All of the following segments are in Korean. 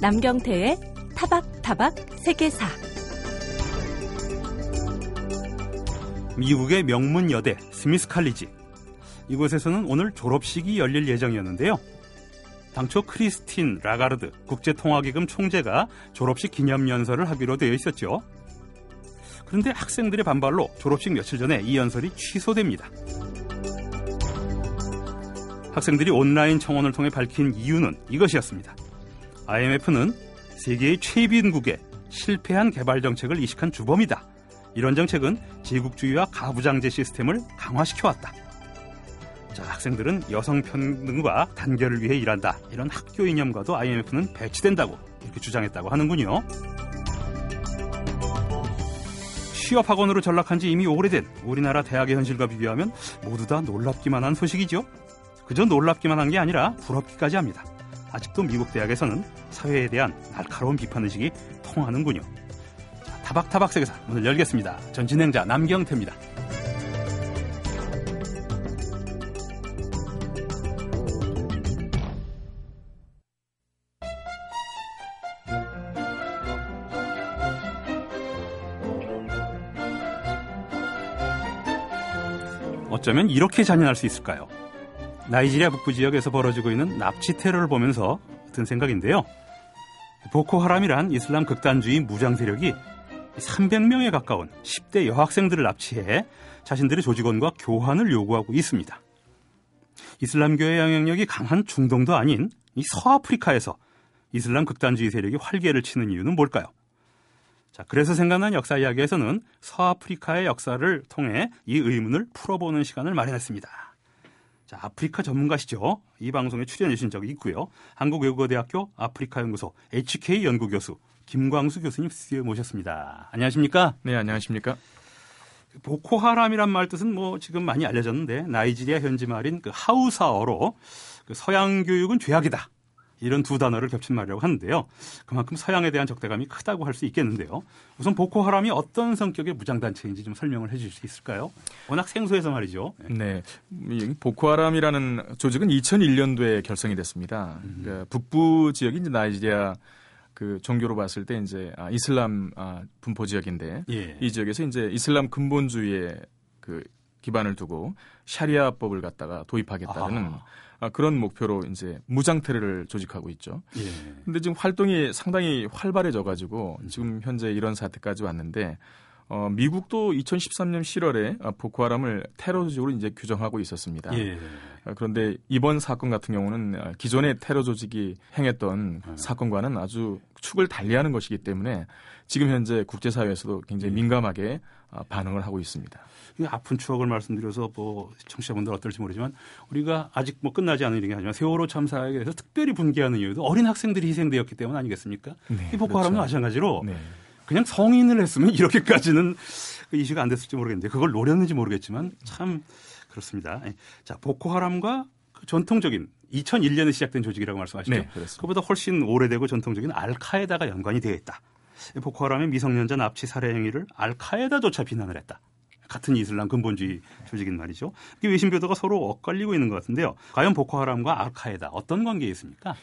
남경태의 타박타박 세계사 미국의 명문 여대 스미스 칼리지 이곳에서는 오늘 졸업식이 열릴 예정이었는데요. 당초 크리스틴 라가르드 국제통화기금 총재가 졸업식 기념연설을 하기로 되어 있었죠. 그런데 학생들의 반발로 졸업식 며칠 전에 이 연설이 취소됩니다. 학생들이 온라인 청원을 통해 밝힌 이유는 이것이었습니다. IMF는 세계의 최빈국에 실패한 개발 정책을 이식한 주범이다. 이런 정책은 제국주의와 가부장제 시스템을 강화시켜왔다. 자, 학생들은 여성 평등과 단결을 위해 일한다. 이런 학교 이념과도 IMF는 배치된다고 이렇게 주장했다고 하는군요. 취업학원으로 전락한 지 이미 오래된 우리나라 대학의 현실과 비교하면 모두 다 놀랍기만 한 소식이죠. 그저 놀랍기만 한 게 아니라 부럽기까지 합니다. 아직도 미국 대학에서는 사회에 대한 날카로운 비판 의식이 통하는군요. 자, 타박타박 세계사 오늘 열겠습니다. 전 진행자 남경태입니다. 어쩌면 이렇게 잔인할 수 있을까요? 나이지리아 북부 지역에서 벌어지고 있는 납치 테러를 보면서 든 생각인데요. 보코하람이란 이슬람 극단주의 무장 세력이 300명에 가까운 10대 여학생들을 납치해 자신들의 조직원과 교환을 요구하고 있습니다. 이슬람교의 영향력이 강한 중동도 아닌 이 서아프리카에서 이슬람 극단주의 세력이 활개를 치는 이유는 뭘까요? 자, 그래서 생각난 역사 이야기에서는 서아프리카의 역사를 통해 이 의문을 풀어보는 시간을 마련했습니다. 자, 아프리카 전문가시죠. 이 방송에 출연해 주신 적이 있고요. 한국외국어대학교 아프리카 연구소 HK 연구교수 김광수 교수님 스튜디오에 모셨습니다. 안녕하십니까? 네, 안녕하십니까? 보코하람이란 말 뜻은 뭐 지금 많이 알려졌는데 나이지리아 현지 말인 그 하우사어로 그 서양 교육은 죄악이다. 이런 두 단어를 겹친 말이라고 하는데요. 그만큼 서양에 대한 적대감이 크다고 할 수 있겠는데요. 우선 보코하람이 어떤 성격의 무장단체인지 좀 설명을 해 주실 수 있을까요? 워낙 생소해서 말이죠. 네. 보코하람이라는 조직은 2001년도에 결성이 됐습니다. 음. 그러니까 북부 지역이 이제 나이지리아 그 종교로 봤을 때 이제 아, 이슬람 아, 분포 지역인데 예. 이 지역에서 이제 이슬람 근본주의에 그 기반을 두고 샤리아법을 갖다가 도입하겠다는 아. 아, 그런 목표로 이제 무장 테러를 조직하고 있죠. 예. 근데 지금 활동이 상당히 활발해져 가지고 지금 현재 이런 사태까지 왔는데 어, 미국도 2013년 10월에 보코하람을 테러 조직으로 이제 규정하고 있었습니다. 예. 어, 그런데 이번 사건 같은 경우는 기존의 테러 조직이 행했던 아. 사건과는 아주 축을 달리하는 것이기 때문에 지금 현재 국제사회에서도 굉장히 예. 민감하게 아, 반응을 하고 있습니다. 아픈 추억을 말씀드려서 뭐 청취자분들 어떨지 모르지만 우리가 아직 뭐 끝나지 않은 일이 하지만 세월호 참사에 대해서 특별히 분개하는 이유도 어린 학생들이 희생되었기 때문 아니겠습니까? 네, 이 보코하람도 그렇죠. 마찬가지로 네. 그냥 성인을 했으면 이렇게까지는 그 이슈가 안 됐을지 모르겠는데 그걸 노렸는지 모르겠지만 참 그렇습니다. 예. 자 보코하람과 그 전통적인 2001년에 시작된 조직이라고 말씀하시죠. 네, 그보다 훨씬 오래되고 전통적인 알카에다가 연관이 되어 있다. 보코하람의 미성년자 납치 살해 행위를 알카에다조차 비난을 했다. 같은 이슬람 근본주의 조직인 말이죠. 이 외신 보도가 서로 엇갈리고 있는 것 같은데요. 과연 보코하람과 알카에다 어떤 관계에 있습니까?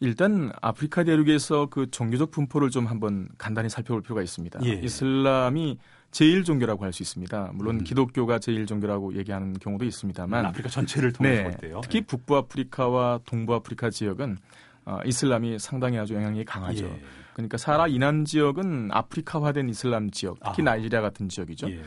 일단 아프리카 대륙에서 그 종교적 분포를 좀 한번 간단히 살펴볼 필요가 있습니다. 예. 이슬람이 제일 종교라고 할 수 있습니다. 물론 음. 기독교가 제일 종교라고 얘기하는 경우도 있습니다만 아프리카 전체를 통해서 네, 볼때요. 특히 네. 북부 아프리카와 동부 아프리카 지역은 어, 이슬람이 상당히 아주 영향력이 강하죠. 예. 그러니까 사라 이남 지역은 아프리카화된 이슬람 지역, 특히 아. 나이지리아 같은 지역이죠. 예.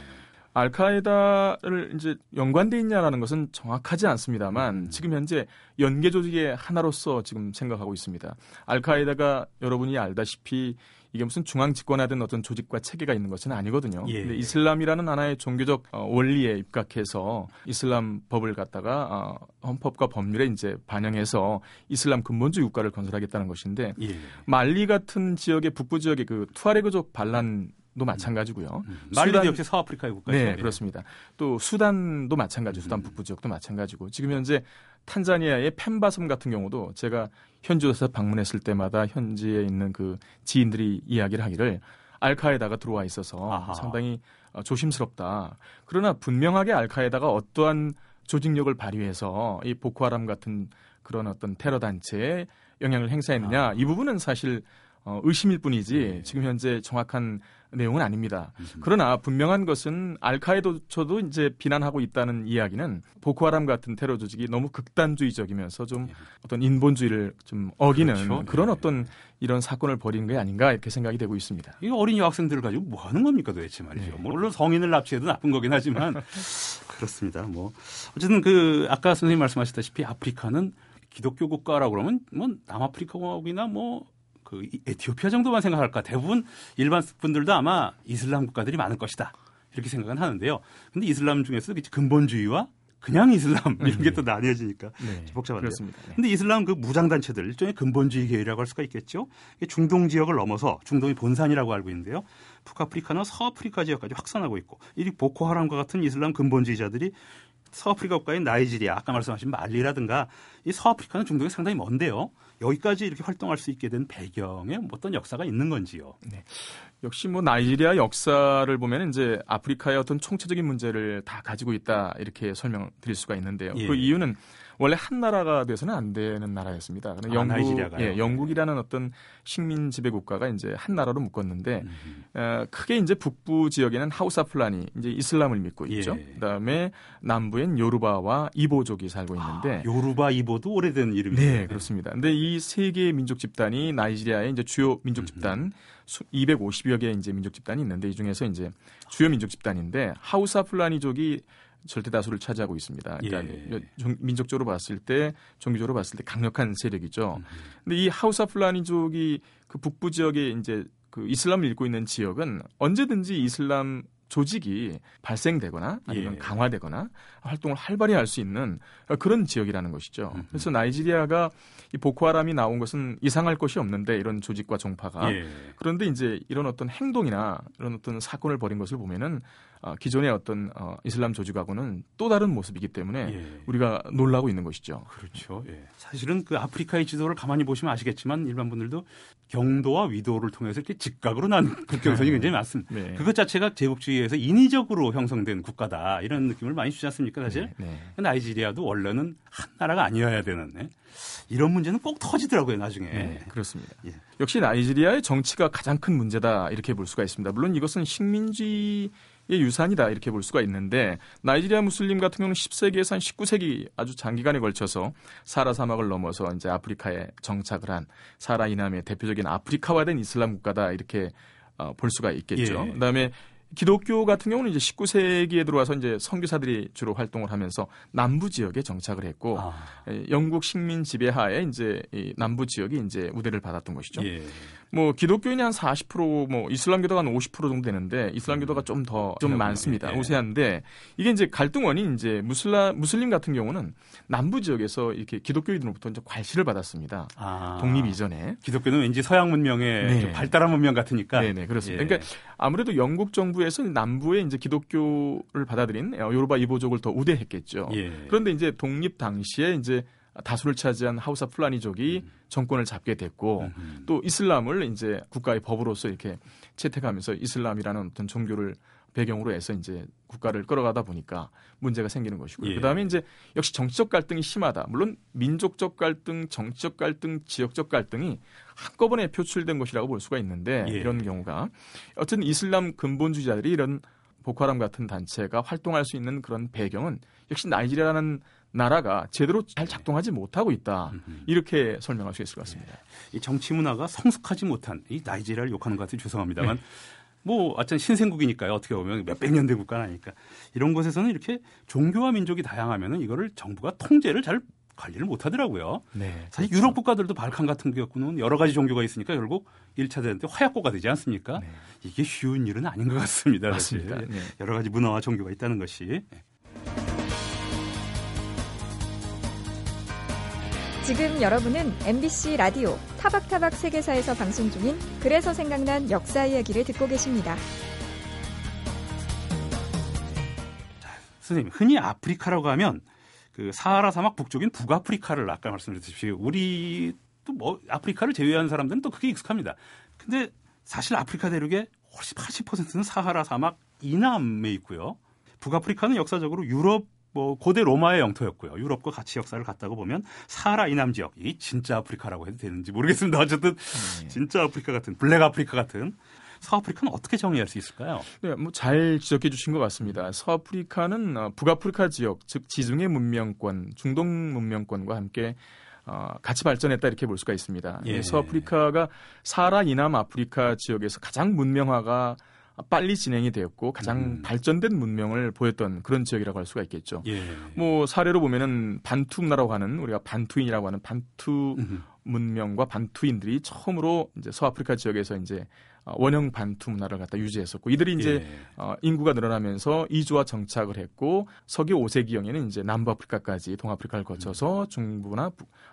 알카에다를 이제 연관돼 있냐라는 것은 정확하지 않습니다만 음. 지금 현재 연계 조직의 하나로서 지금 생각하고 있습니다. 알카에다가 여러분이 알다시피 이게 무슨 중앙 집권하던 어떤 조직과 체계가 있는 것은 아니거든요. 예. 근데 이슬람이라는 하나의 종교적 어, 원리에 입각해서 이슬람 법을 갖다가 어, 헌법과 법률에 이제 반영해서 이슬람 근본주의 국가를 건설하겠다는 것인데 예. 말리 같은 지역의 북부 지역의 그 투아레그족 반란 도 마찬가지고요. 음. 음. 말리도 역시 서아프리카의 국가죠. 네, 그렇습니다. 또 수단도 마찬가지, 수단 음. 북부 지역도 마찬가지고 지금 현재 탄자니아의 펜바섬 같은 경우도 제가 현지에서 방문했을 때마다 현지에 있는 그 지인들이 이야기를 하기를 알카에다가 들어와 있어서 아하. 상당히 어, 조심스럽다. 그러나 분명하게 알카에다가 어떠한 조직력을 발휘해서 이 보코하람 같은 그런 어떤 테러 단체에 영향을 행사했느냐 아. 이 부분은 사실 어, 의심일 뿐이지 네. 지금 현재 정확한 내용은 아닙니다. 음. 그러나 분명한 것은 알카에도저도 이제 비난하고 있다는 이야기는 보코하람 같은 테러 조직이 너무 극단주의적이면서 좀 네. 어떤 인본주의를 좀 어기는 그렇죠. 그런 네. 어떤 이런 사건을 벌이는 게 아닌가 이렇게 생각이 되고 있습니다. 이 어린이 학생들을 가지고 뭐 하는 겁니까 도대체 말이죠. 네. 물론 성인을 납치해도 나쁜 거긴 하지만 그렇습니다. 뭐 어쨌든 그 아까 선생님 말씀하셨다시피 아프리카는 기독교 국가라고 그러면 뭐 남아프리카 공화국이나 뭐 그 에티오피아 정도만 생각할까 대부분 일반 분들도 아마 이슬람 국가들이 많을 것이다 이렇게 생각은 하는데요. 근데 이슬람 중에서 근본주의와 그냥 이슬람 이런 게또 음. 나뉘어지니까 네. 복잡한데요. 그렇습니다. 네. 근데 이슬람 그 무장 단체들 일종의 근본주의 계열이라고 할 수가 있겠죠. 중동 지역을 넘어서 중동이 본산이라고 알고 있는데요. 북아프리카나 서아프리카 지역까지 확산하고 있고 이 보코하람과 같은 이슬람 근본주의자들이 서아프리카 국가인 나이지리아, 아까 말씀하신 말리라든가 이 서아프리카는 중동이 상당히 먼데요. 여기까지 이렇게 활동할 수 있게 된 배경에 어떤 역사가 있는 건지요. 네. 역시 뭐 나이지리아 역사를 보면 이제 아프리카의 어떤 총체적인 문제를 다 가지고 있다 이렇게 설명드릴 수가 있는데요. 예. 그 이유는 원래 한 나라가 돼서는 안 되는 나라였습니다. 아, 영국? 예, 영국이라는 어떤 식민 지배 국가가 이제 한 나라로 묶었는데 어, 크게 이제 북부 지역에는 하우사 플라니 이제 이슬람을 믿고 있죠. 예. 그다음에 남부엔 요르바와 이보족이 살고 있는데 아, 요르바 이보도 오래된 이름이죠. 네, 그렇습니다. 근데 이 세 개의 민족 집단이 나이지리아의 이제 주요 민족 집단 250여 개의 이제 민족 집단이 있는데 이 중에서 이제 주요 민족 집단인데 하우사 풀라니족이 절대 다수를 차지하고 있습니다. 그러니까 예. 민족적으로 봤을 때 종교적으로 봤을 때 강력한 세력이죠. 음. 근데 이 하우사 풀라니족이 그 북부 지역에 이제 그 이슬람을 믿고 있는 지역은 언제든지 이슬람 조직이 발생되거나 아니면 예. 강화되거나 활동을 활발히 할 수 있는 그런 지역이라는 것이죠. 그래서 나이지리아가 이 보코하람이 나온 것은 이상할 것이 없는데 이런 조직과 종파가 예. 그런데 이제 이런 어떤 행동이나 이런 어떤 사건을 벌인 것을 보면은 어, 기존의 어떤 어, 이슬람 조직하고는 또 다른 모습이기 때문에 예. 우리가 놀라고 있는 것이죠. 그렇죠. 예. 사실은 그 아프리카의 지도를 가만히 보시면 아시겠지만 일반 분들도 경도와 위도를 통해서 이렇게 직각으로 난 국경선이 굉장히 많습니다. 네. 그것 자체가 제국주의 에서 인위적으로 형성된 국가다 이런 느낌을 많이 주지 않습니까 사실? 네. 네. 나이지리아도 원래는 한 나라가 아니어야 되는 네? 이런 문제는 꼭 터지더라고요 나중에. 네, 그렇습니다. 예. 역시 나이지리아의 정치가 가장 큰 문제다 이렇게 볼 수가 있습니다. 물론 이것은 식민지 의 유산이다 이렇게 볼 수가 있는데 나이지리아 무슬림 같은 경우는 10세기에서 한 19세기 아주 장기간에 걸쳐서 사라 사막을 넘어서 이제 아프리카에 정착을 한 사라 이남의 대표적인 아프리카화된 이슬람 국가다 이렇게 어, 볼 수가 있겠죠. 예. 그다음에 기독교 같은 경우는 이제 19세기에 들어와서 이제 선교사들이 주로 활동을 하면서 남부 지역에 정착을 했고 아. 영국 식민 지배하에 이제 이 남부 지역이 이제 우대를 받았던 것이죠. 예. 뭐 기독교인이 한 40%뭐 이슬람교도가 한 50% 정도 되는데 이슬람교도가 좀 더좀 좀 음. 많습니다. 예. 우세한데 이게 이제 갈등원이 이제 무슬라 무슬림 같은 경우는 남부 지역에서 이렇게 기독교인으로부터 이제 괄시를 받았습니다. 아. 독립 이전에 기독교는 왠지 서양 문명의 네. 발달한 문명 같으니까. 네네 그렇습니다. 예. 그러니까 아무래도 영국 정부 에서 남부에 이제 기독교를 받아들인 요르바 이보족을 더 우대했겠죠. 예. 그런데 이제 독립 당시에 이제 다수를 차지한 하우사 플라니족이 음. 정권을 잡게 됐고 음. 또 이슬람을 이제 국가의 법으로서 이렇게 채택하면서 이슬람이라는 어떤 종교를 배경으로 해서 이제 국가를 끌어가다 보니까 문제가 생기는 것이고요. 예. 그다음에 이제 역시 정치적 갈등이 심하다. 물론 민족적 갈등, 정치적 갈등, 지역적 갈등이 한꺼번에 표출된 것이라고 볼 수가 있는데 예. 이런 경우가 어쨌든 이슬람 근본주의자들이 이런 보카람 같은 단체가 활동할 수 있는 그런 배경은 역시 나이지리아라는 나라가 제대로 잘 작동하지 못하고 있다. 이렇게 설명할 수 있을 것 같습니다. 네. 이 정치 문화가 성숙하지 못한 이 나이지리아를 욕하는 것 같아서 죄송합니다만 네. 뭐 어쨌든 신생국이니까요. 어떻게 보면 몇백 년 된 국가는 아니니까 이런 곳에서는 이렇게 종교와 민족이 다양하면은 이거를 정부가 통제를 잘 관리를 못 하더라고요. 네, 사실 그렇죠. 유럽 국가들도 발칸 같은 경우는 여러 가지 종교가 있으니까 결국 1차 대전 때 화약고가 되지 않습니까? 네. 이게 쉬운 일은 아닌 것 같습니다. 맞습니다. 네. 여러 가지 문화와 종교가 있다는 것이. 네. 지금 여러분은 MBC 라디오 타박타박 세계사에서 방송 중인 그래서 생각난 역사 이야기를 듣고 계십니다. 자, 선생님, 흔히 아프리카라고 하면 그 사하라 사막 북쪽인 북아프리카를 아까 말씀드렸듯이 우리 또 뭐 아프리카를 제외한 사람들은 또 그게 익숙합니다. 근데 사실 아프리카 대륙의 훨씬 80%는 사하라 사막 이남에 있고요. 북아프리카는 역사적으로 유럽 뭐 고대 로마의 영토였고요. 유럽과 같이 역사를 갔다고 보면 사하라 이남 지역 이 진짜 아프리카라고 해도 되는지 모르겠습니다. 어쨌든 네. 진짜 아프리카 같은 블랙 아프리카 같은 서아프리카는 어떻게 정의할 수 있을까요? 네, 뭐 잘 지적해 주신 것 같습니다. 서아프리카는 어, 북아프리카 지역, 즉 지중해 문명권, 중동 문명권과 함께 어, 같이 발전했다 이렇게 볼 수가 있습니다. 예. 서아프리카가 사하라 이남 아프리카 지역에서 가장 문명화가 빨리 진행이 되었고 가장 음. 발전된 문명을 보였던 그런 지역이라고 할 수가 있겠죠. 예. 뭐 사례로 보면은 반투 문화라고 하는 우리가 반투인이라고 하는 반투 음. 문명과 반투인들이 처음으로 이제 서아프리카 지역에서 이제 어, 원형 반투 문화를 갖다 유지했었고 이들이 이제 예. 어, 인구가 늘어나면서 이주와 정착을 했고 서기 5세기경에는 이제 남부아프리카까지 동아프리카를 거쳐서 음. 중부나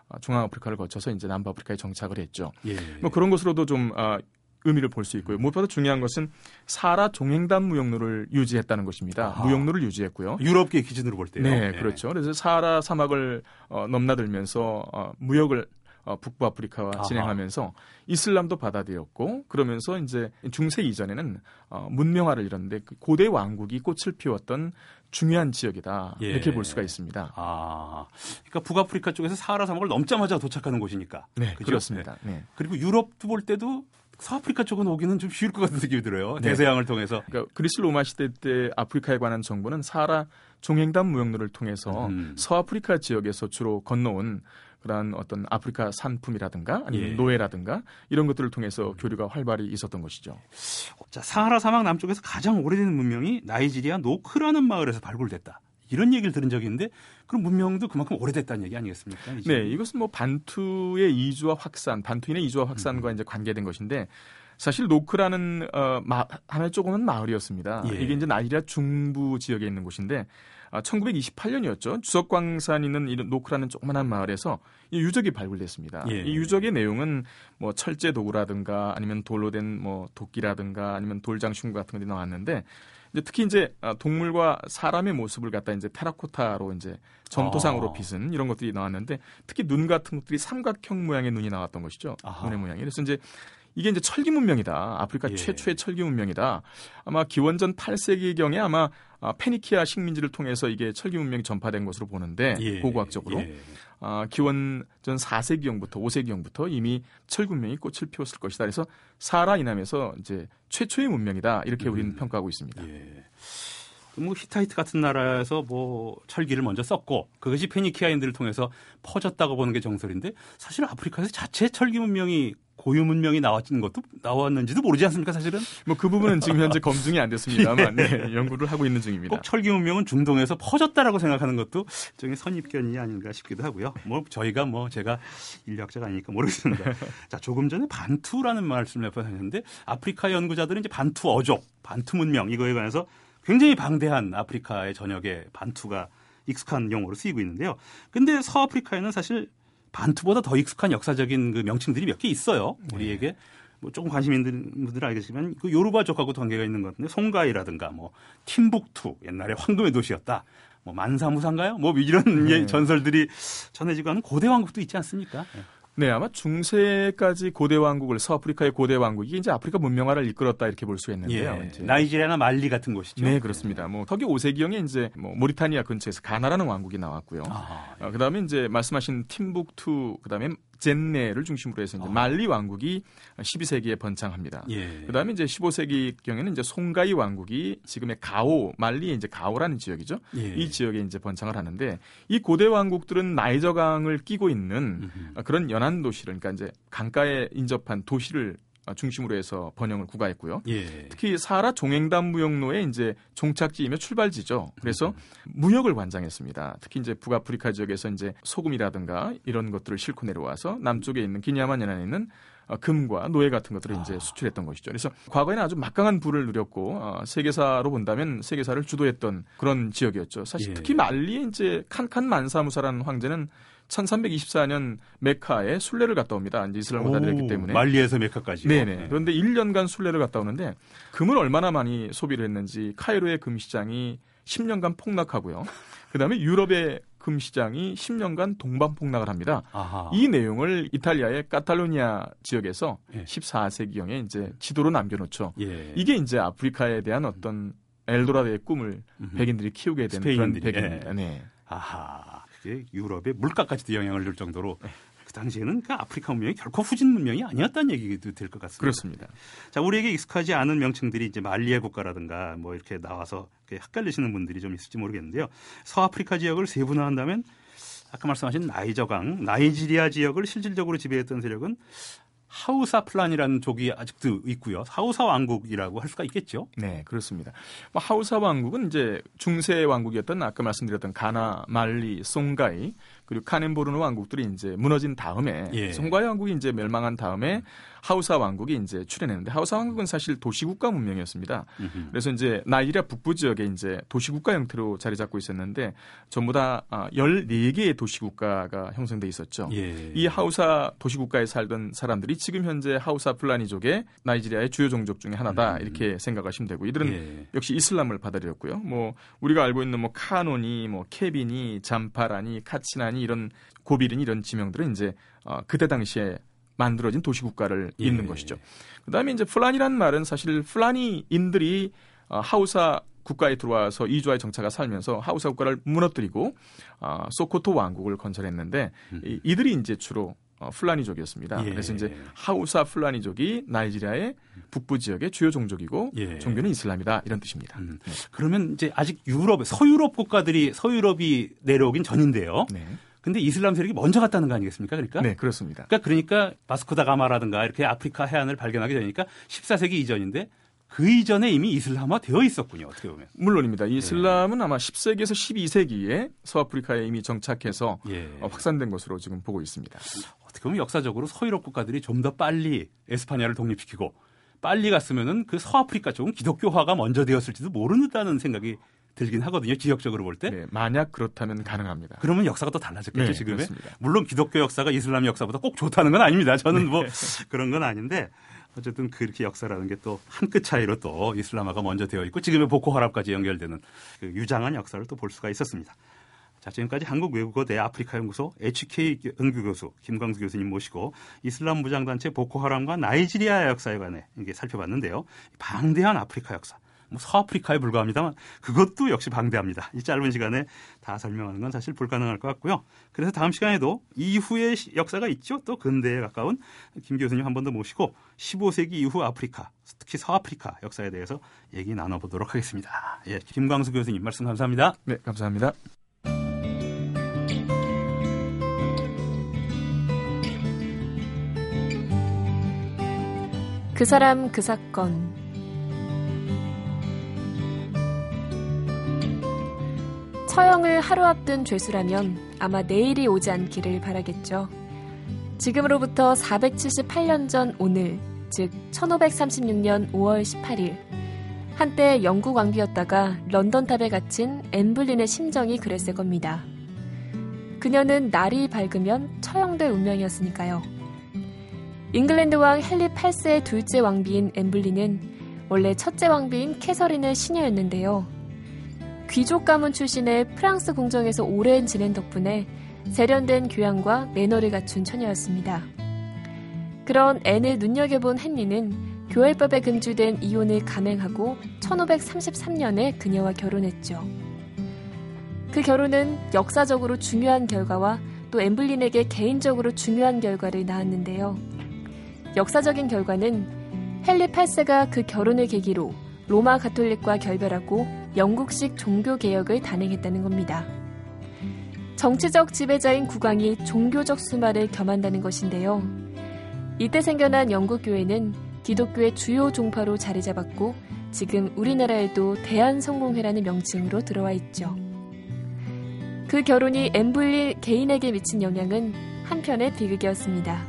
어, 중앙아프리카를 거쳐서 이제 남부아프리카에 정착을 했죠. 예. 뭐 그런 것으로도 좀 어, 의미를 볼 수 있고요. 무엇보다 중요한 것은 사라 종횡단 무역로를 유지했다는 것입니다. 아하. 무역로를 유지했고요. 유럽계 기준으로 볼 때요. 네, 네. 그렇죠. 그래서 사라 사막을 어, 넘나들면서 어, 무역을 어, 북부 아프리카와 아하. 진행하면서 이슬람도 받아들였고 그러면서 이제 중세 이전에는 어, 문명화를 이뤘는데 그 고대 왕국이 꽃을 피웠던 중요한 지역이다 예. 이렇게 볼 수가 있습니다. 아, 그러니까 북아프리카 쪽에서 사하라 사막을 넘자마자 도착하는 곳입니까? 네, 그죠? 그렇습니다. 네. 네. 그리고 유럽도 볼 때도 서아프리카 쪽은 오기는 좀 쉬울 것 같은 느낌이 들어요. 네. 대서양을 통해서. 그러니까 그리스 로마 시대 때 아프리카에 관한 정보는 사하라 종횡단 무역로를 통해서 음. 서아프리카 지역에서 주로 건너온 그러한 어떤 아프리카 산품이라든가 아니면 예. 노예라든가 이런 것들을 통해서 교류가 활발히 있었던 것이죠. 자, 사하라 사막 남쪽에서 가장 오래된 문명이 나이지리아 노크라는 마을에서 발굴됐다. 이런 얘기를 들은 적이 있는데 그럼 문명도 그만큼 오래됐다는 얘기 아니겠습니까? 네, 이것은 뭐 반투의 이주와 확산, 반투인의 이주와 확산과 음. 이제 관계된 것인데 사실 노크라는 어, 마, 하나의 조금은 마을이었습니다. 예. 이게 이제 나이지리아 중부 지역에 있는 곳인데 아, 1928년이었죠. 주석광산 있는 이 노크라는 조그만한 마을에서 이 유적이 발굴됐습니다. 예. 이 유적의 내용은 뭐 철제 도구라든가 아니면 돌로 된 뭐 도끼라든가 아니면 돌장신구 같은 것들이 나왔는데 이제 특히 이제 아, 동물과 사람의 모습을 갖다 이제 테라코타로 이제 점토상으로 아. 빚은 이런 것들이 나왔는데 특히 눈 같은 것들이 삼각형 모양의 눈이 나왔던 것이죠. 아하. 눈의 모양이. 그래서 이제 이게 이제 철기 문명이다. 아프리카 예. 최초의 철기 문명이다. 아마 기원전 8세기경에 아마 아, 페니키아 식민지를 통해서 이게 철기 문명이 전파된 것으로 보는데 예. 고고학적으로 예. 아, 기원전 4세기경부터 5세기경부터 이미 철기 문명이 꽃을 피웠을 것이다. 그래서 사라 이남에서 이제 최초의 문명이다. 이렇게 우리는 음. 평가하고 있습니다. 예. 뭐 히타이트 같은 나라에서 뭐 철기를 먼저 썼고 그것이 페니키아인들을 통해서 퍼졌다고 보는 게 정설인데 사실 아프리카에서 자체 철기 문명이 고유 문명이 나왔는 것도 나왔는지도 모르지 않습니까 사실은? 뭐 그 부분은 지금 현재 검증이 안 됐습니다만 예. 네, 연구를 하고 있는 중입니다. 꼭 철기 문명은 중동에서 퍼졌다라고 생각하는 것도 일종의 선입견이 아닌가 싶기도 하고요. 뭐 저희가 뭐 제가 인류학자가 아니니까 모르겠습니다. 자 조금 전에 반투라는 말씀을 하셨는데 아프리카 연구자들은 이제 반투 어족, 반투 문명 이거에 관해서 굉장히 방대한 아프리카의 전역에 반투가 익숙한 용어로 쓰이고 있는데요. 근데 서아프리카에는 사실 반투보다 더 익숙한 역사적인 그 명칭들이 몇 개 있어요. 우리에게 네. 뭐 조금 관심 있는 분들은 알겠지만 그 요르바족하고 관계가 있는 것 같은데 송가이라든가 뭐 팀북투 옛날에 황금의 도시였다. 뭐 만사무사인가요? 뭐 이런 네. 전설들이 전해지고 하는 고대 왕국도 있지 않습니까? 네. 네, 아마 중세까지 고대 왕국을 서아프리카의 고대 왕국이 이제 아프리카 문명화를 이끌었다 이렇게 볼 수 있는데요. 예, 나이지리아나 말리 같은 곳이죠. 네, 그렇습니다. 뭐 서기 5세기경에 이제 뭐 모리타니아 근처에서 가나라는 왕국이 나왔고요. 아, 예. 어, 그다음에 이제 말씀하신 팀북투 그다음에 젠네를 중심으로 해서 이제 아. 말리 왕국이 12세기에 번창합니다. 예. 그다음에 이제 15세기 경에는 이제 송가이 왕국이 지금의 가오 말리의 이제 가오라는 지역이죠. 예. 이 지역에 이제 번창을 하는데 이 고대 왕국들은 나이저강을 끼고 있는 음흠. 그런 연안 도시를 그러니까 이제 강가에 인접한 도시를 중심으로 해서 번영을 구가했고요. 예. 특히 사하라 종횡단 무역로의 이제 종착지이며 출발지죠. 그래서 음. 무역을 관장했습니다. 특히 이제 북아프리카 지역에서 이제 소금이라든가 이런 것들을 싣고 내려와서 남쪽에 있는 기냐만 연안에 있는 어, 금과 노예 같은 것들을 아. 이제 수출했던 것이죠. 그래서 과거에는 아주 막강한 부를 누렸고 어, 세계사로 본다면 세계사를 주도했던 그런 지역이었죠. 사실 예. 특히 말리의 이제 칸칸 만사무사라는 황제는 1324년 메카에 순례를 갔다 옵니다. 이제 이슬람을 받아들였기 때문에. 말리에서 메카까지. 네네. 네. 그런데 1년간 순례를 갔다 오는데 금을 얼마나 많이 소비를 했는지 카이로의 금 시장이 10년간 폭락하고요. 그다음에 유럽의 금 시장이 10년간 동반 폭락을 합니다. 아하. 이 내용을 이탈리아의 카탈로니아 지역에서 예. 14세기경에 이제 지도로 남겨놓죠. 예. 이게 이제 아프리카에 대한 어떤 엘도라도의 꿈을 음흠. 백인들이 키우게 된 그런 백인입니다. 예. 네. 아하, 그게 유럽의 물가까지도 영향을 줄 정도로 네. 그 당시에는 그 아프리카 문명이 결코 후진 문명이 아니었다는 얘기도 될 것 같습니다. 그렇습니다. 자, 우리에게 익숙하지 않은 명칭들이 이제 말리의 국가라든가 뭐 이렇게 나와서 헷갈리시는 분들이 좀 있을지 모르겠는데요. 서아프리카 지역을 세분화한다면 아까 말씀하신 나이저강, 나이지리아 지역을 실질적으로 지배했던 세력은 하우사 풀란이라는 족이 아직도 있고요. 하우사 왕국이라고 할 수가 있겠죠. 네, 그렇습니다. 뭐 하우사 왕국은 이제 중세 왕국이었던 아까 말씀드렸던 가나, 말리, 송가이 그리고 카넨보르는 왕국들이 이제 무너진 다음에 예. 송가이 왕국이 이제 멸망한 다음에 하우사 왕국이 이제 출현했는데 하우사 왕국은 사실 도시국가 문명이었습니다. 음흠. 그래서 이제 나이리아 북부 지역에 이제 도시국가 형태로 자리 잡고 있었는데 전부 다 14개의 아, 도시국가가 형성돼 있었죠. 예. 이 하우사 도시국가에 살던 사람들이 지금 현재 하우사 플라니족의 나이지리아의 주요 종족 중에 하나다 음. 이렇게 생각하시면 되고 이들은 예. 역시 이슬람을 받아들였고요. 뭐 우리가 알고 있는 뭐 카노니, 뭐 케비니, 잠파라니, 카치나니 이런 고비린 이런 지명들은 이제 어, 그때 당시에 만들어진 도시국가를 예. 잇는 것이죠. 그다음에 이제 풀란이라는 말은 사실 풀라니인들이 어, 하우사 국가에 들어와서 이주 와 정착해 살면서 하우사 국가를 무너뜨리고 어, 소코토 왕국을 건설했는데 음. 이, 이들이 이제 주로 어, 풀라니족이었습니다. 예. 그래서 이제 하우사 풀라니족이 나이지리아의 북부 지역의 주요 종족이고 예. 종교는 이슬람이다 이런 뜻입니다. 음. 네. 그러면 이제 아직 유럽 서유럽 국가들이 서유럽이 내려오긴 전인데요. 네. 근데 이슬람 세력이 먼저 갔다는 거 아니겠습니까? 그러니까 네, 그렇습니다. 그러니까 그러니까 바스코다 가마라든가 이렇게 아프리카 해안을 발견하게 되니까 14세기 이전인데 그 이전에 이미 이슬람화 되어 있었군요. 어떻게 보면. 물론입니다. 이슬람은 네. 아마 10세기에서 12세기에 서아프리카에 이미 정착해서 예. 어, 확산된 것으로 지금 보고 있습니다. 어떻게 보면 역사적으로 서유럽 국가들이 좀 더 빨리 에스파냐를 독립시키고 빨리 갔으면은 그 서아프리카 쪽은 기독교화가 먼저 되었을지도 모르는다는 생각이 들긴 하거든요. 지역적으로 볼 때. 네, 만약 그렇다면 가능합니다. 그러면 역사가 또 달라졌겠죠, 네, 지금의. 그렇습니다. 물론 기독교 역사가 이슬람 역사보다 꼭 좋다는 건 아닙니다. 저는 뭐 네. 그런 건 아닌데 어쨌든 그렇게 역사라는 게 또 한 끗 차이로 또 이슬람화가 먼저 되어 있고 지금의 보코 하랍까지 연결되는 그 유장한 역사를 또 볼 수가 있었습니다. 자, 지금까지 한국외국어대 아프리카연구소 HK 연구교수 김광수 교수님 모시고 이슬람 무장단체 보코하람과 나이지리아 역사에 관해 이게 살펴봤는데요. 방대한 아프리카 역사. 뭐 서아프리카에 불과합니다만 그것도 역시 방대합니다. 이 짧은 시간에 다 설명하는 건 사실 불가능할 것 같고요. 그래서 다음 시간에도 이후의 역사가 있죠. 또 근대에 가까운 김 교수님 한 번 더 모시고 15세기 이후 아프리카, 특히 서아프리카 역사에 대해서 얘기 나눠보도록 하겠습니다. 예, 김광수 교수님 말씀 감사합니다. 네, 감사합니다. 그 사람 그 사건 처형을 하루 앞둔 죄수라면 아마 내일이 오지 않기를 바라겠죠. 지금으로부터 478년 전 오늘, 즉 1536년 5월 18일, 한때 영국 왕비였다가 런던탑에 갇힌 앤 불린의 심정이 그랬을 겁니다. 그녀는 날이 밝으면 처형될 운명이었으니까요. 잉글랜드 왕 헨리 8세의 둘째 왕비인 앤 불린은 원래 첫째 왕비인 캐서린의 시녀였는데요. 귀족 가문 출신의 프랑스 궁정에서 오래 지낸 덕분에 세련된 교양과 매너를 갖춘 처녀였습니다. 그런 앤을 눈여겨본 헨리는 교회법에 금주된 이혼을 감행하고 1533년에 그녀와 결혼했죠. 그 결혼은 역사적으로 중요한 결과와 또 엠블린에게 개인적으로 중요한 결과를 낳았는데요. 역사적인 결과는 헨리 8세가 그 결혼을 계기로 로마 가톨릭과 결별하고 영국식 종교 개혁을 단행했다는 겁니다. 정치적 지배자인 국왕이 종교적 수말을 겸한다는 것인데요. 이때 생겨난 영국 교회는 기독교의 주요 종파로 자리 잡았고 지금 우리나라에도 대한성공회라는 명칭으로 들어와 있죠. 그 결혼이 엠블리 개인에게 미친 영향은 한편의 비극이었습니다.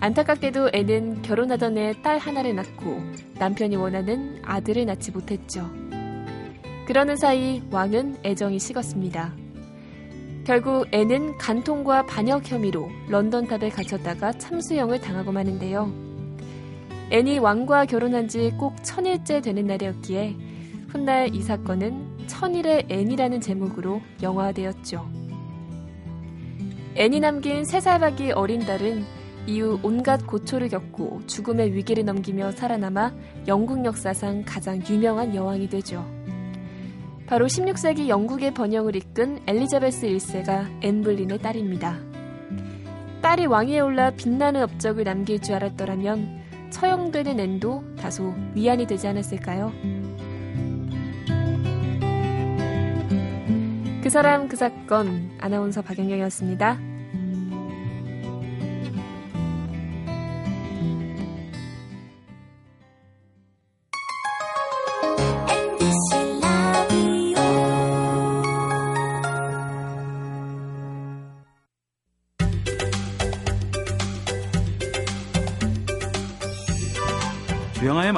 안타깝게도 애는 결혼하던 애딸 하나를 낳고 남편이 원하는 아들을 낳지 못했죠. 그러는 사이 왕은 애정이 식었습니다. 결국 애는 간통과 반역 혐의로 런던탑에 갇혔다가 참수형을 당하고 마는데요. 앤이 왕과 결혼한 지 꼭 천일째 되는 날이었기에 훗날 이 사건은 천일의 앤이라는 제목으로 영화화되었죠. 앤이 남긴 세 살밖에 어린 딸은 이후 온갖 고초를 겪고 죽음의 위기를 넘기며 살아남아 영국 역사상 가장 유명한 여왕이 되죠. 바로 16세기 영국의 번영을 이끈 엘리자베스 1세가 앤블린의 딸입니다. 딸이 왕위에 올라 빛나는 업적을 남길 줄 알았더라면 처형되는 앤도 다소 위안이 되지 않았을까요? 그 사람 그 사건 아나운서 박영경이었습니다.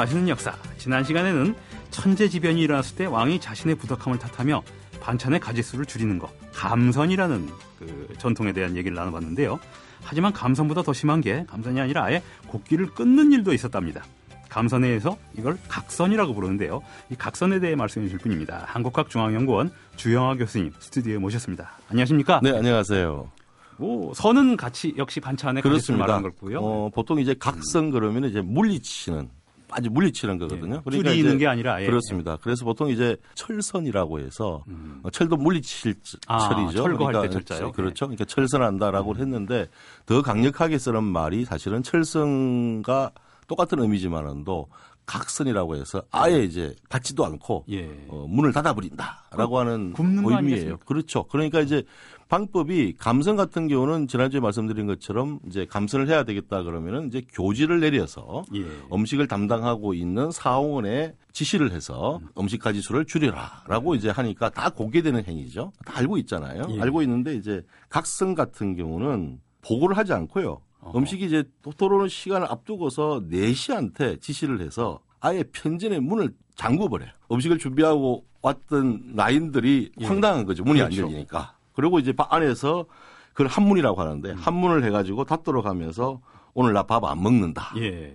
맛있는 역사. 지난 시간에는 천재지변이 일어났을 때 왕이 자신의 부덕함을 탓하며 반찬의 가짓수를 줄이는 것, 감선이라는 그 전통에 대한 얘기를 나눠봤는데요. 하지만 감선보다 더 심한 게 감선이 아니라 아예 곡기를 끊는 일도 있었답니다. 감선에서 이걸 각선이라고 부르는데요. 이 각선에 대해 말씀해 주실 분입니다. 한국학중앙연구원 주영아 교수님 스튜디오에 모셨습니다. 안녕하십니까? 네, 안녕하세요. 오, 선은 같이 역시 반찬에 그렇습니다. 말하는 걸고요. 어, 보통 이제 각선 그러면 이제 물리치는 아주 물리치는 거거든요. 예, 줄이는 이제 게 아니라 예. 그렇습니다. 그래서 보통 이제 철선이라고 해서 음. 어, 철도 물리칠 아, 철이죠. 철거할 때 철자요? 그렇죠. 그러니까 철선한다라고 했는데 더 강력하게 쓰는 말이 사실은 철선과 똑같은 의미지만은도 각선이라고 해서 아예 이제 받지도 않고 예. 어, 문을 닫아버린다라고 하는 거 의미예요. 아니겠습니까? 그렇죠. 그러니까 이제 방법이 감선 같은 경우는 지난주에 말씀드린 것처럼 이제 감선을 해야 되겠다 그러면은 이제 교지를 내려서 예. 음식을 담당하고 있는 사원에 지시를 해서 음식 가지수를 줄여라라고 이제 하니까 다 공개되는 행위죠. 다 알고 있잖아요. 예. 알고 있는데 이제 각선 같은 경우는 보고를 하지 않고요. 어허. 음식이 이제 도토로는 시간을 앞두고서 내시한테 지시를 해서 아예 편전의 문을 잠궈버려요. 음식을 준비하고 왔던 라인들이 예. 황당한 거죠. 문이 그렇죠. 안 열리니까. 그리고 이제 바- 안에서 그걸 한문이라고 하는데 음. 한문을 해가지고 닫도록 하면서 오늘 나 밥 안 먹는다. 예.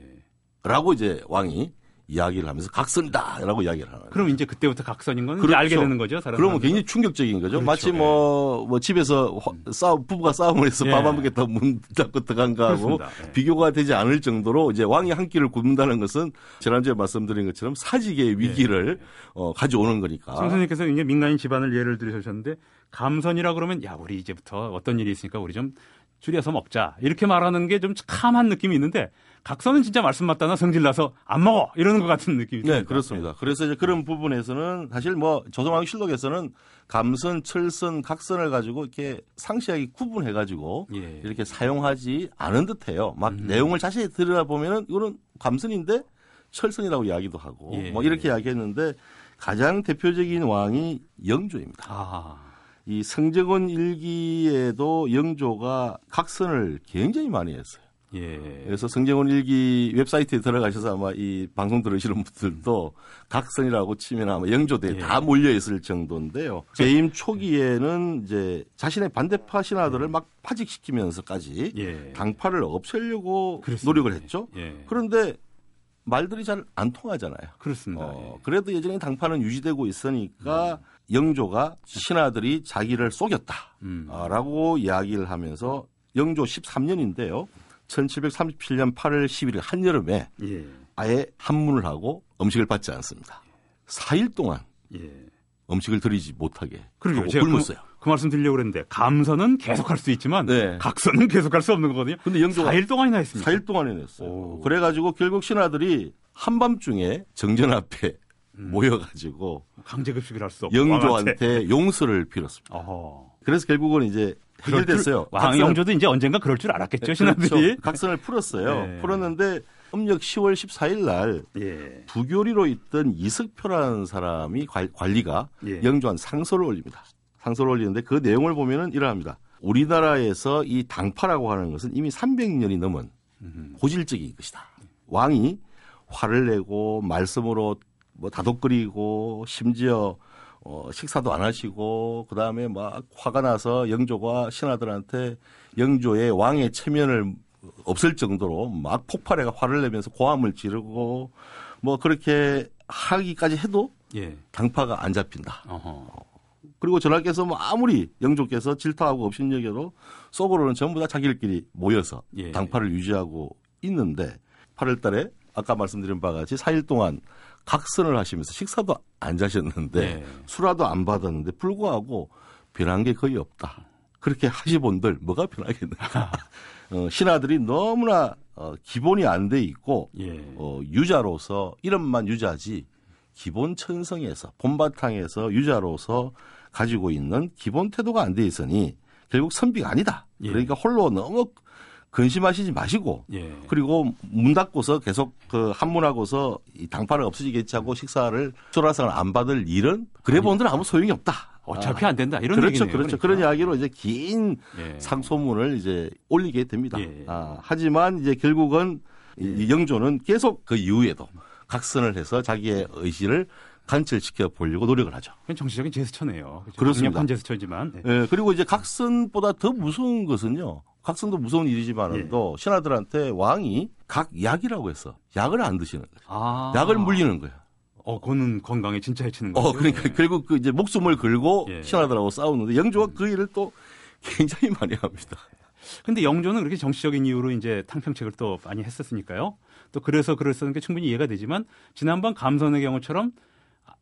라고 이제 왕이 이야기를 하면서 각선이다라고 이야기를 하는 거예요. 그럼 이제 그때부터 각선인 건 그렇죠. 알게 되는 거죠. 사람 그러면 굉장히 충격적인 거죠. 그렇죠. 마치 뭐, 뭐 집에서 화- 싸움, 부부가 싸움을 해서 예. 밥안 먹겠다 문 닫고 들어간 거하고 그렇습니다. 예. 비교가 되지 않을 정도로 이제 왕이 한 끼를 굶는다는 것은 지난주에 말씀드린 것처럼 사직의 위기를 어, 가져오는 거니까. 송 선생님께서 이제 민간인 집안을 예를 들으셨는데 감선이라 그러면 야 우리 이제부터 어떤 일이 있으니까 우리 좀 줄여서 먹자 이렇게 말하는 게 좀 참한 느낌이 있는데 각선은 진짜 말씀 맞다나 성질나서 안 먹어 이러는 것 같은 느낌이 네, 듭니다. 그렇습니다. 그래서 이제 그런 부분에서는 사실 뭐 조선왕실록에서는 감선, 철선, 각선을 가지고 이렇게 상시하게 구분해 가지고 예. 이렇게 사용하지 않은 듯해요. 막 음. 내용을 자세히 들여다보면은 이거는 감선인데 철선이라고 이야기도 하고 예. 뭐 이렇게 이야기했는데 가장 대표적인 왕이 영조입니다. 아, 이 성정원 일기에도 영조가 각선을 굉장히 많이 했어요. 예. 그래서 성정원 일기 웹사이트에 들어가셔서 아마 이 방송 들으시는 분들도 각선이라고 치면 아마 영조들이 예. 다 몰려 있을 정도인데요. 재임 초기에는 이제 자신의 반대파 신하들을 막 파직시키면서까지 예. 당파를 없애려고 그렇습니다. 노력을 했죠. 예. 그런데 말들이 잘 안 통하잖아요. 그렇습니다. 어, 예. 그래도 여전히 당파는 유지되고 있으니까 영조가 신하들이 자기를 속였다라고 음. 이야기를 하면서 영조 13년인데요. 1737년 8월 11일 한여름에 예. 아예 한문을 하고 음식을 받지 않습니다. 4일 동안 예. 음식을 드리지 못하게 그러게요. 제가 그, 굶었어요. 그 말씀 드리려고 그랬는데 감선은 계속할 수 있지만 네. 각선은 계속할 수 없는 거거든요. 근데 영조가 4일 동안이나 했습니다. 4일 동안 해냈어요. 오. 그래가지고 결국 신하들이 한밤중에 정전 앞에 음. 모여가지고 강제급식을 할 수 없고. 영조한테 용서를 빌었습니다. 어허. 그래서 결국은 이제 해결됐어요. 왕 각선- 영조도 이제 언젠가 그럴 줄 알았겠죠, 네, 신하들이. 그렇죠. 각선을 풀었어요. 네. 풀었는데 음력 10월 14일 날 예. 부교리로 있던 이석표라는 사람이 관- 관리가 예. 영조한 상소를 올립니다. 상소를 올리는데 그 내용을 보면은 이러합니다. 우리나라에서 이 당파라고 하는 것은 이미 300년이 넘은 음. 고질적인 것이다. 왕이 화를 내고 말씀으로 뭐 다독거리고 심지어 어, 식사도 안 하시고 그 다음에 막 화가 나서 영조가 신하들한테 영조의 왕의 체면을 없을 정도로 막 폭발해가 화를 내면서 고함을 지르고 뭐 그렇게 하기까지 해도 예. 당파가 안 잡힌다. 어허. 그리고 전하께서 뭐 아무리 영조께서 질투하고 업신여겨도 속으로는 전부 다 자기들끼리 모여서 예. 당파를 유지하고 있는데 8월 달에 아까 말씀드린 바와 같이 4일 동안 각선을 하시면서 식사도 안 자셨는데 예. 수라도 안 받았는데 불구하고 변한 게 거의 없다. 그렇게 하시본들 뭐가 변하겠는가. 어, 신하들이 너무나 어, 기본이 안 돼 있고 예. 어, 유자로서 이름만 유자지 기본 천성에서 본바탕에서 유자로서 가지고 있는 기본 태도가 안 돼 있으니 결국 선비가 아니다. 예. 그러니까 홀로 너무 근심하시지 마시고 예. 그리고 문 닫고서 계속 그 한문하고서 이 당파를 없어지겠지 하고 식사를 소라상을 안 받을 일은 그래 본들 아무 소용이 없다. 어차피 안 된다. 이런 그렇죠, 얘기네요. 그렇죠. 그러니까. 그런 이야기로 이제 긴 예. 상소문을 이제 올리게 됩니다. 예. 아, 하지만 이제 결국은 이- 이 영조는 계속 그 이후에도 각선을 해서 자기의 의지를 관철시켜 보려고 노력을 하죠. 그건 정치적인 제스처네요. 그렇죠? 그렇습니다. 강력한 제스처지만 예. 예, 그리고 이제 각선보다 더 무서운 것은요. 각선도 무서운 일이지만도 예. 신하들한테 왕이 각 약이라고 했어. 약을 안 드시는 거예요. 아. 약을 물리는 거예요. 어, 그거는 건강에 진짜 해치는 거죠. 어, 그러니까 예. 결국 그 이제 목숨을 걸고 예. 신하들하고 싸우는데 영조가 그 일을 또 굉장히 많이 합니다. 근데 영조는 그렇게 정치적인 이유로 이제 탕평책을 또 많이 했었으니까요. 또 그래서 그랬었는 게 충분히 이해가 되지만 지난번 감선의 경우처럼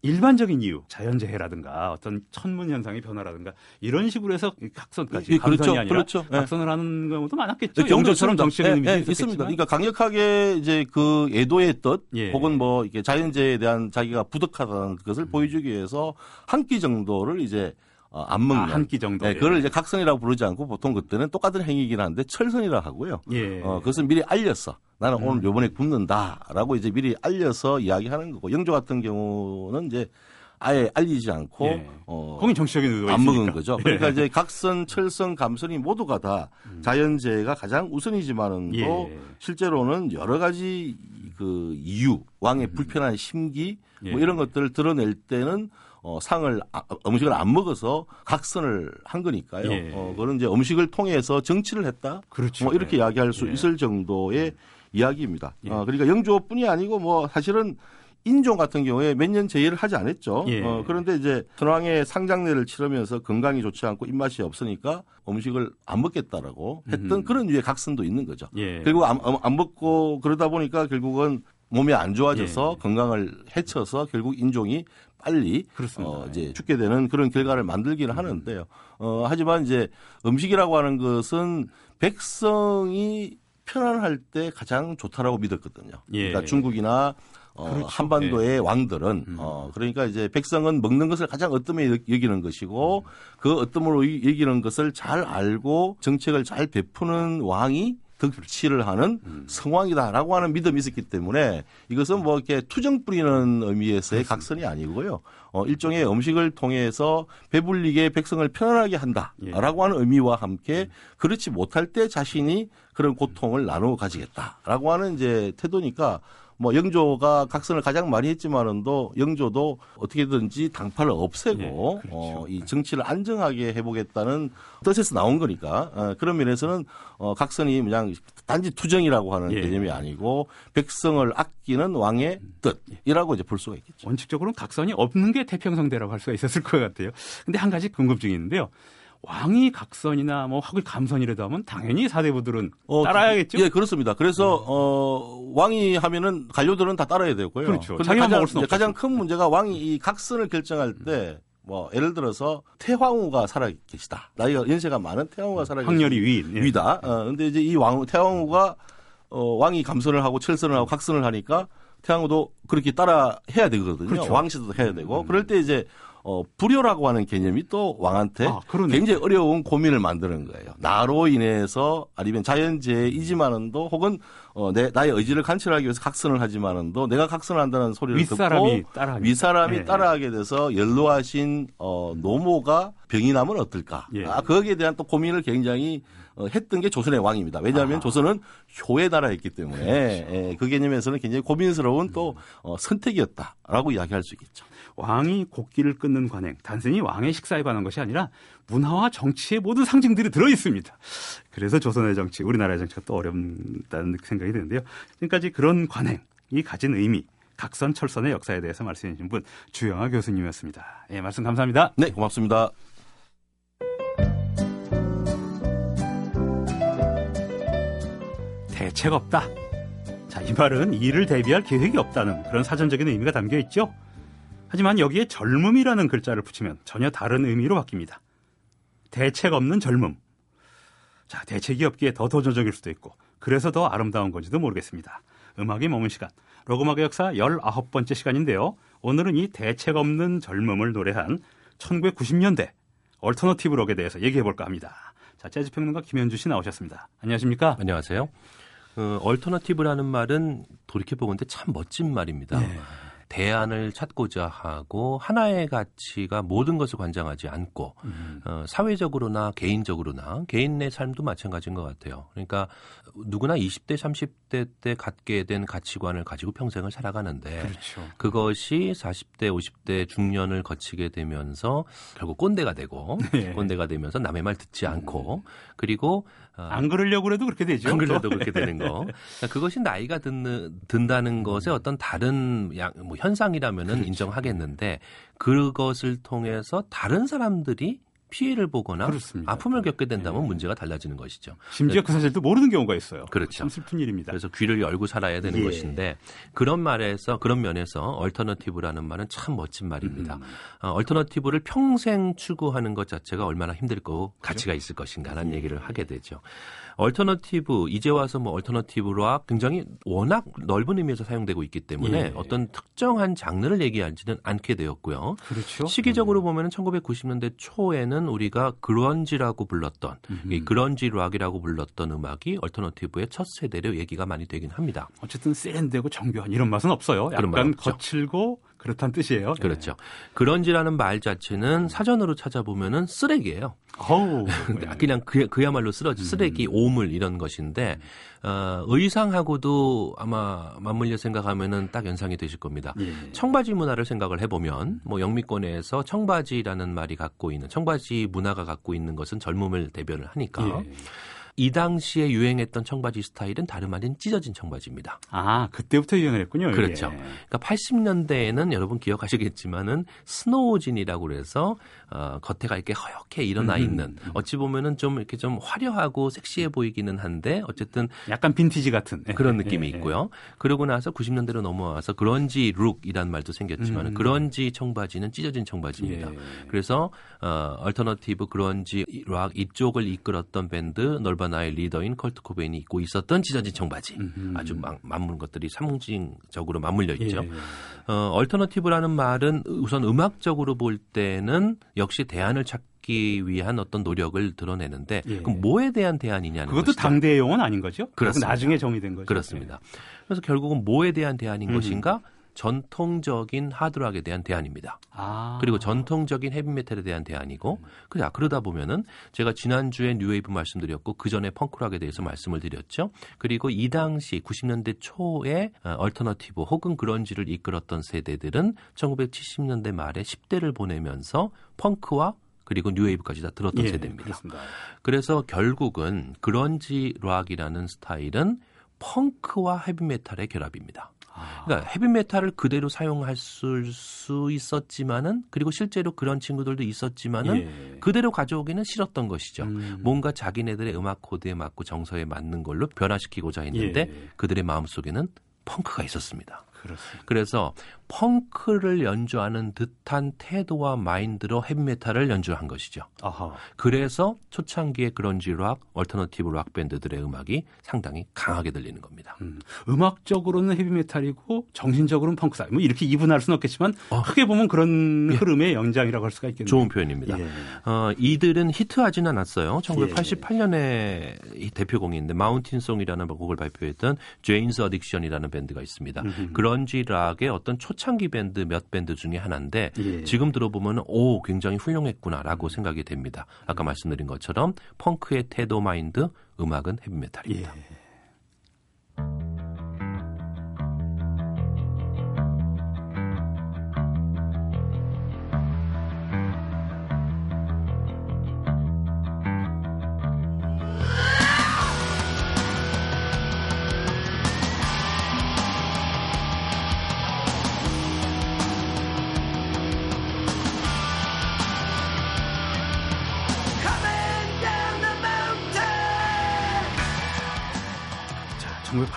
일반적인 이유, 자연재해라든가 어떤 천문 현상의 변화라든가 이런 식으로 해서 이 각선까지 예, 감선이 그렇죠, 아니라 그렇죠. 예. 각선을 하는 경우도 많았겠죠. 영조처럼 있습니다. 정치적인 예, 의미도 예. 있습니다. 그러니까 강력하게 이제 그 애도의 뜻 예. 혹은 뭐 이렇게 자연재해에 대한 자기가 부득하다는 것을 보여주기 위해서 한 끼 정도를 이제 어, 안 먹는 아, 한끼 정도. 예, 그걸 이제 각선이라고 부르지 않고 보통 그때는 똑같은 행위이긴 한데 철선이라 하고요. 예. 어, 그것은 미리 알렸어. 나는 음. 오늘 요번에 굽는다라고 이제 미리 알려서 이야기하는 거고 영조 같은 경우는 이제 아예 알리지 않고 예. 어, 거긴 정치적인 의도가 안 있으니까. 먹은 거죠. 그러니까 예. 이제 각선, 철선, 감선이 모두가 다 자연재해가 가장 우선이지만은도 예. 실제로는 여러 가지 그 이유, 왕의 불편한 심기 뭐 예. 이런 것들을 드러낼 때는 어, 상을 아, 음식을 안 먹어서 각선을 한 거니까요. 예. 어, 그런 이제 음식을 통해서 정치를 했다. 그렇죠. 뭐 이렇게 예. 이야기할 수 예. 있을 정도의 이야기입니다. 예. 어, 그러니까 영조뿐이 아니고 뭐 사실은 인종 같은 경우에 몇 년 제의를 하지 않았죠. 예. 어, 그런데 이제 선왕의 상장례를 치르면서 건강이 좋지 않고 입맛이 없으니까 음식을 안 먹겠다라고 했던 음. 그런 유의 각선도 있는 거죠. 예. 그리고 안, 안 먹고 그러다 보니까 결국은 몸이 안 좋아져서 예. 건강을 해쳐서 결국 인종이 빨리 그렇습니다. 어, 이제 죽게 되는 그런 결과를 만들기는 하는데요. 어, 하지만 이제 음식이라고 하는 것은 백성이 편안할 때 가장 좋다라고 믿었거든요. 예. 그러니까 중국이나 어, 그렇죠. 한반도의 왕들은 음. 어, 그러니까 이제 백성은 먹는 것을 가장 어뜸에 여- 여기는 것이고 그 어뜸으로 이- 여기는 것을 잘 알고 정책을 잘 베푸는 왕이 득치를 하는 음. 성왕이다라고 하는 믿음이 있었기 때문에 이것은 뭐 이렇게 투정 뿌리는 의미에서의 각선이 아니고요. 어, 일종의 음식을 통해서 배불리게 백성을 편안하게 한다라고 예. 하는 의미와 함께 그렇지 못할 때 자신이 그런 고통을 나누어 가지겠다라고 하는 이제 태도니까 뭐 영조가 각선을 가장 많이 했지만은도 영조도 어떻게든지 당파를 없애고 예, 그렇죠. 어, 이 정치를 안정하게 해보겠다는 뜻에서 나온 거니까 어, 그런 면에서는 어, 각선이 그냥 단지 투정이라고 하는 예. 개념이 아니고 백성을 아끼는 왕의 뜻이라고 이제 볼 수가 있겠죠. 원칙적으로는 각선이 없는 게 태평성대라고 할 수가 있었을 것 같아요. 근데 한 가지 궁금증이 있는데요. 왕이 각선이나 뭐 혹은 감선이라도 하면 당연히 사대부들은 어, 따라야겠죠. 음. 예, 그렇습니다. 그래서 어, 왕이 하면은 관료들은 다 따라야 되고요. 그렇죠. 자기만 가장, 먹을 이제 가장. 큰 문제가 왕이 이 각선을 결정할 때 뭐 예를 들어서 태왕후가 살아 계시다. 나이가 연세가 많은 태왕후가 살아 계시다. 확렬이 위인. 예. 위다. 어, 근데 이제 이 왕, 태왕후가 어, 왕이 감선을 하고 철선을 하고 각선을 하니까 태왕후도 그렇게 따라 해야 되거든요. 그렇죠. 왕실도 해야 되고. 그럴 때 이제 어, 불효라고 하는 개념이 또 왕한테 아. 굉장히 어려운 고민을 만드는 거예요. 나로 인해서 아니면 자연재해이지만은도 혹은 어, 내, 나의 의지를 관철하기 위해서 각선을 하지만은도 내가 각선을 한다는 소리를 윗사람이 듣고 따라하니까. 윗사람이 예. 따라하게 돼서 연로하신 어, 노모가 병이 나면 어떨까? 예. 아, 거기에 대한 또 고민을 굉장히 어, 했던 게 조선의 왕입니다. 왜냐하면 아. 조선은 효의 나라였기 때문에 그렇죠. 예, 그 개념에서는 굉장히 고민스러운 또 음. 어, 선택이었다라고 이야기할 수 있겠죠. 왕이 곡기를 끊는 관행, 단순히 왕의 식사에 관한 것이 아니라 문화와 정치의 모든 상징들이 들어 있습니다. 그래서 조선의 정치, 우리나라의 정치가 또 어렵다는 생각이 드는데요. 지금까지 그런 관행이 가진 의미, 각선 철선의 역사에 대해서 말씀해 주신 분 주영아 교수님이었습니다. 예, 말씀 감사합니다. 네, 고맙습니다. 대책 없다. 자, 이 말은 이를 대비할 계획이 없다는 그런 사전적인 의미가 담겨 있죠. 하지만 여기에 젊음이라는 글자를 붙이면 전혀 다른 의미로 바뀝니다. 대책 없는 젊음. 자, 대책이 없기에 더 도전적일 수도 있고, 그래서 더 아름다운 건지도 모르겠습니다. 음악이 머문 시간. 록 음악의 역사 19번째 시간인데요. 오늘은 이 대책 없는 젊음을 노래한 1990년대 얼터너티브 록에 대해서 얘기해 볼까 합니다. 자, 재즈 평론가 김현주 씨 나오셨습니다. 안녕하십니까? 안녕하세요. 어, 얼터너티브라는 말은 돌이켜 보건데 참 멋진 말입니다. 네. 대안을 찾고자 하고 하나의 가치가 모든 것을 관장하지 않고 음. 어, 사회적으로나 개인적으로나 개인의 삶도 마찬가지인 것 같아요. 그러니까 누구나 20대, 30대 때 갖게 된 가치관을 가지고 평생을 살아가는데 그렇죠. 그것이 40대, 50대 중년을 거치게 되면서 결국 꼰대가 되고 네. 꼰대가 되면서 남의 말 듣지 않고 음. 그리고 어, 안 그러려고 해도 그렇게 되죠. 안 그래도 그렇게 되는 거. 그러니까 그것이 나이가 든, 든다는 것의 어떤 다른 양, 뭐 현상이라면은 그렇죠. 인정하겠는데 그것을 통해서 다른 사람들이 피해를 보거나 그렇습니다. 아픔을 겪게 된다면 네. 문제가 달라지는 것이죠. 심지어 그 사실도 모르는 경우가 있어요. 그렇죠. 참 슬픈 일입니다. 그래서 귀를 열고 살아야 되는 예. 것인데 그런 말에서 그런 면에서 얼터너티브라는 말은 참 멋진 말입니다. 음. 어, 얼터너티브를 평생 추구하는 것 자체가 얼마나 힘들고 가치가 있을 것인가라는 예. 얘기를 하게 되죠. 얼터너티브 이제 와서 뭐 얼터너티브와 굉장히 워낙 넓은 의미에서 사용되고 있기 때문에 예. 어떤 특정한 장르를 얘기하지는 않게 되었고요. 그렇죠. 시기적으로 음. 보면은 1990년대 초에는 우리가 그런지라고 불렀던. 이 그런지 락이라고 불렀던 음악이 얼터너티브의 첫 세대로 얘기가 많이 되긴 합니다. 어쨌든 세련되고 정교한 이런 맛은 없어요. 약간 거칠고 그렇다는 뜻이에요. 그렇죠. 네. 그런지라는 말 자체는 사전으로 찾아보면은 쓰레기예요. 어우, 그냥 그, 그야말로 쓰러지, 쓰레기, 음. 오물 이런 것인데 어, 의상하고도 아마 맞물려 생각하면은 딱 연상이 되실 겁니다. 예. 청바지 문화를 생각을 해보면 뭐 영미권에서 청바지라는 말이 갖고 있는 청바지 문화가 갖고 있는 것은 젊음을 대변을 하니까. 예. 이 당시에 유행했던 청바지 스타일은 다름 아닌 찢어진 청바지입니다. 아, 그때부터 유행을 했군요. 그렇죠. 예. 그러니까 80년대에는 여러분 기억하시겠지만은 스노우진이라고 그래서 어, 겉에가 이렇게 허옇게 일어나 음, 음, 있는 음. 어찌 보면은 좀 이렇게 좀 화려하고 섹시해 보이기는 한데 어쨌든 약간 빈티지 같은 예. 그런 느낌이 예, 있고요. 그러고 나서 90년대로 넘어와서 그런지 룩이란 말도 생겼지만 은 음. 그런지 청바지는 찢어진 청바지입니다. 예. 그래서 어, 얼터너티브 그런지 락 이쪽을 이끌었던 밴드 니르바나의 리더인 커트 코베인이 입고 있었던 찢어진 청바지 음흠. 아주 막, 맞물는 것들이 상징적으로 맞물려 있죠. 예. 어, 얼터너티브라는 말은 우선 음악적으로 볼 때는 역시 대안을 찾기 위한 어떤 노력을 드러내는데 예. 그럼 뭐에 대한 대안이냐는 그것도 것이죠. 당대의 용어는 아닌 거죠? 그렇습니다. 나중에 정의된 거죠. 그렇습니다. 그래서 결국은 뭐에 대한 대안인 음. 것인가? 전통적인 하드락에 대한 대안입니다. 아. 그리고 전통적인 헤비메탈에 대한 대안이고, 그래 그러다 보면은 제가 지난주에 뉴웨이브 말씀드렸고 그 전에 펑크락에 대해서 말씀을 드렸죠. 그리고 이 당시 90년대 초에 어, 얼터너티브 혹은 그런지를 이끌었던 세대들은 1970년대 말에 10대를 보내면서 펑크와 그리고 뉴웨이브까지 다 들었던 예, 세대입니다. 그렇습니다. 그래서 결국은 그런지 락이라는 스타일은 펑크와 헤비메탈의 결합입니다. 그러니까 헤비메탈을 그대로 사용할 수 있었지만은 그리고 실제로 그런 친구들도 있었지만은 예. 그대로 가져오기는 싫었던 것이죠. 음. 뭔가 자기네들의 음악 코드에 맞고 정서에 맞는 걸로 변화시키고자 했는데 예. 그들의 마음속에는 펑크가 있었습니다. 그렇습니다. 그래서 펑크를 연주하는 듯한 태도와 마인드로 헤비메탈을 연주한 것이죠. 아하. 그래서 초창기의 그런지 락, 얼터너티브 락 밴드들의 음악이 상당히 강하게 들리는 겁니다. 음. 악적으로는 헤비메탈이고 정신적으로는 펑크다. 뭐 이렇게 이분할 수는 없겠지만 어. 크게 보면 그런 예. 흐름의 연장이라고 할 수가 있겠네요. 좋은 표현입니다. 예. 어, 이들은 히트하지는 않았어요. 1988년에 예. 대표곡인데 Mountain Song이라는 곡을 발표했던 Jane's Addiction이라는 밴드가 있습니다. 음흠. 그런지 락의 어떤 초 초창기 밴드 몇 밴드 중에 하나인데 예. 지금 들어보면 오 굉장히 훌륭했구나라고 생각이 됩니다. 아까 말씀드린 것처럼 펑크의 태도 마인드, 음악은 헤비메탈입니다. 예.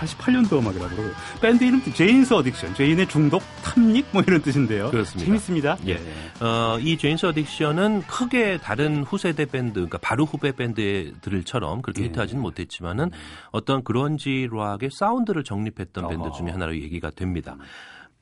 1988년도 음악이라고 그러고 밴드 이름도 Jane's Addiction, 제인의 중독, 탐닉 뭐 이런 뜻인데요. 그렇습니다. 재밌습니다. 예. 어, 이 Jane's Addiction은 크게 다른 후세대 밴드, 그러니까 바로 후배 밴드들처럼 그렇게 예. 히트하지는 못했지만은 어떤 그런지 락의 사운드를 정립했던. 밴드 중에 하나로 얘기가 됩니다.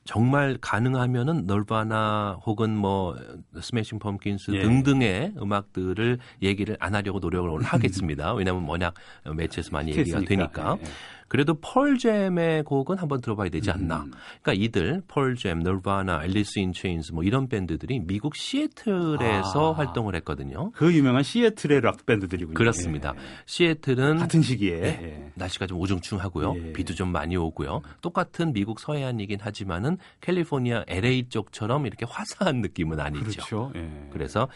정말 가능하면은 Nirvana 혹은 뭐 Smashing Pumpkins 예. 등등의 음악들을 얘기를 안 하려고 노력을 오늘 하겠습니다. 왜냐하면 워낙 매체에서 많이 얘기가 되니까. 예. 그래도 Pearl Jam의 곡은 한번 들어봐야 되지 않나. 음. 그러니까 이들 Pearl Jam, Nirvana, Alice in Chains 뭐 이런 밴드들이 미국 시애틀에서 아. 활동을 했거든요. 그 유명한 시애틀의 락 밴드들이군요. 그렇습니다. 예. 시애틀은 같은 시기에 예. 예. 날씨가 좀 우중충하고요. 예. 비도 좀 많이 오고요. 똑같은 미국 서해안이긴 하지만은 캘리포니아 LA 쪽처럼 이렇게 화사한 느낌은 아니죠. 그렇죠. 예. 그래서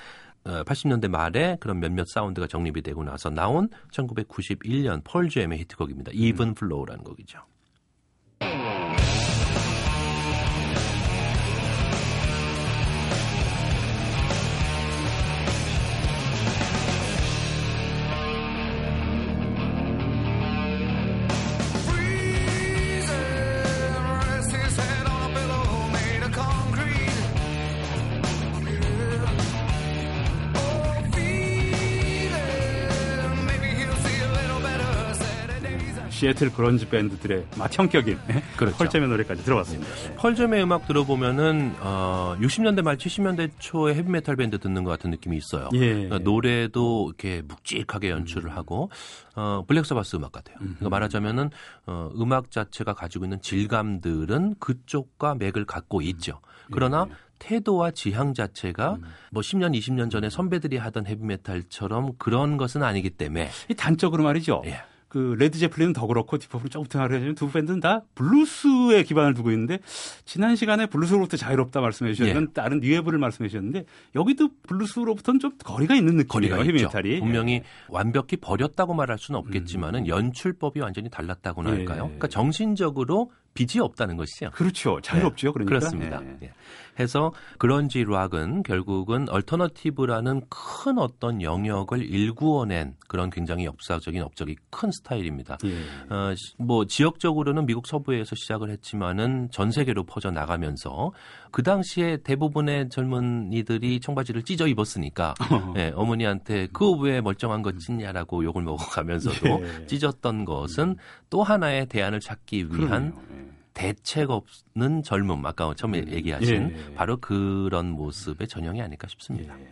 80년대 어, 말에 그런 몇몇 사운드가 정립이 되고 나서 나온 1991년 펄잼의 히트곡입니다. Even Flow라는 곡이죠. 시애틀 그런지 밴드들의 맏형격인 그렇죠. Pearl Jam의 노래까지 들어봤습니다. 네. Pearl Jam의 음악 들어보면은 어, 60년대 말 70년대 초에 헤비메탈 밴드 듣는 것 같은 느낌이 있어요. 예. 그러니까 노래도 이렇게 묵직하게 연출을 음. 하고 어, Black Sabbath 음악 같아요. 음. 그러니까 말하자면은 어, 음악 자체가 가지고 있는 질감들은 그쪽과 맥을 갖고 있죠. 그러나 예. 태도와 지향 자체가 음. 뭐 10년, 20년 전에 선배들이 하던 헤비메탈처럼 그런 것은 아니기 때문에 이 단적으로 말이죠. 예. 그 Led Zeppelin은 더 그렇고 Deep Purple은 조금 등하려면 두 밴드는 다 블루스에 기반을 두고 있는데 지난 시간에 블루스로부터 자유롭다 말씀해 주셨는 예. 다른 뉴웨이브를 말씀해 주셨는데 여기도 블루스로부터는 좀 거리가 있는 느낌이에요. 헤비메탈이 분명히 예. 완벽히 버렸다고 말할 수는 없겠지만은 음. 연출법이 완전히 달랐다고나 예. 할까요? 그러니까 정신적으로 빚이 없다는 것이죠. 그렇죠. 자유롭죠. 네. 그러니까. 그렇습니다. 해서 그런지 락은 결국은 얼터너티브라는 큰 어떤 영역을 일구어낸 그런 굉장히 역사적인 업적이 큰 스타일입니다. 예. 어, 뭐 지역적으로는 미국 서부에서 시작을 했지만은 전 세계로 퍼져 나가면서 그 당시에 대부분의 젊은이들이 청바지를 찢어 입었으니까 예, 어머니한테 그 왜 멀쩡한 거 찢냐라고 욕을 먹어가면서도 예. 찢었던 것은 또 하나의 대안을 찾기 위한 그러네요. 대책 없는 젊음 아까 처음에 음. 얘기하신 예, 예. 바로 그런 모습의 전형이 아닐까 싶습니다. 예.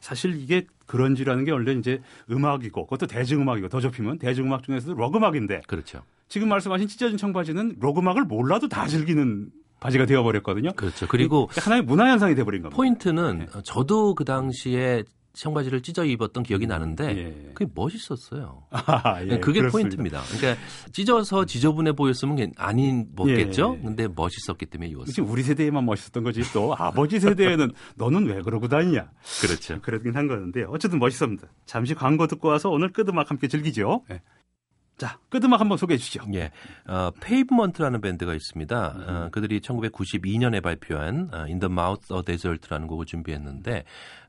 사실 이게 그런지라는 게 원래 이제 음악이고 그것도 대중음악이고 더 좁히면 대중음악 중에서도 록음악인데 그렇죠. 지금 말씀하신 찢어진 청바지는 록음악을 몰라도 다 즐기는 바지가 되어버렸거든요. 그렇죠. 그리고 하나의 문화 현상이 돼버린 겁니다. 포인트는 네. 저도 그 당시에 청바지를 찢어 입었던 기억이 나는데 예. 그게 멋있었어요. 아, 예, 그게 그렇습니다. 포인트입니다. 그러니까 찢어서 지저분해 보였으면 아닌 뭐겠죠. 예. 근데 멋있었기 때문에 입었어요. 우리 세대에만 멋있었던 거지 또 아버지 세대에는 너는 왜 그러고 다니냐. 그렇죠. 그러긴 한 거는데 어쨌든 멋있습니다. 잠시 광고 듣고 와서 오늘 끄드막 함께 즐기죠. 네. 자, 끝 음악 한번 소개해 주시죠. 예. 어, Pavement라는 밴드가 있습니다. 어, 그들이 1992년에 발표한 어, In the Mouth of Desert라는 곡을 준비했는데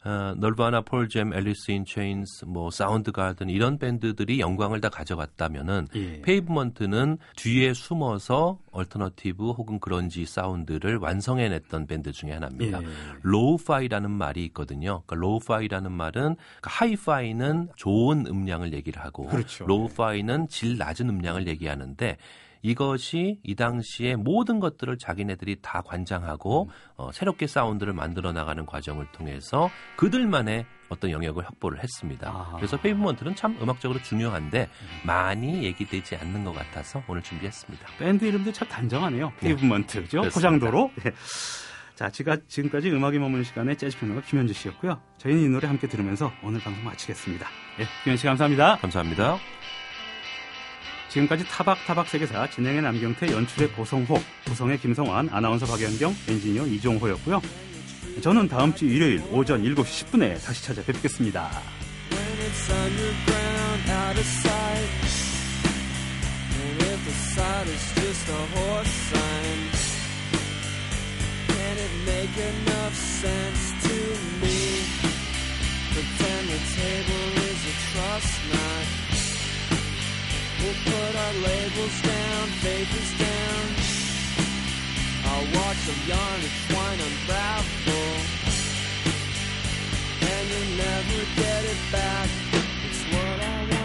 어, Nirvana, Pearl Jam, Alice in Chains, 뭐 Soundgarden 이런 밴드들이 영광을 다 가져갔다면은 예. Pavement는 뒤에 숨어서 얼터너티브 혹은 그런지 사운드를 완성해냈던 밴드 중에 하나입니다. 예. 로우파이라는 말이 있거든요. 그러니까 로우파이라는 말은 그러니까 하이파이는 좋은 음량을 얘기를 하고 그렇죠. 로우파이는 질 낮은 음량을 얘기하는데 이것이 이 당시에 모든 것들을 자기네들이 다 관장하고 음. 어, 새롭게 사운드를 만들어 나가는 과정을 통해서 그들만의 어떤 영역을 확보를 했습니다. 아. 그래서 Pavement는 참 음악적으로 중요한데 음. 많이 얘기되지 않는 것 같아서 오늘 준비했습니다. 밴드 이름도 참 단정하네요. Pavement, 네. 포장도로. 네. 자, 제가 지금까지 음악이 머무는 시간에 재즈 평론가 김현주 씨였고요. 저희는 이 노래 함께 들으면서 오늘 방송 마치겠습니다. 예, 김현 씨 감사합니다. 감사합니다. 지금까지 타박타박 세계사 진행의 남경태, 연출의 고성호, 구성의 김성환, 아나운서 박연경, 엔지니어 이종호였고요. 저는 다음 주 일요일 오전 7시 10분에 다시 찾아뵙겠습니다. Trust knot. We'll put our labels down, papers down. I'll watch them yarn and twine unravel. And you'll never get it back. It's what I want.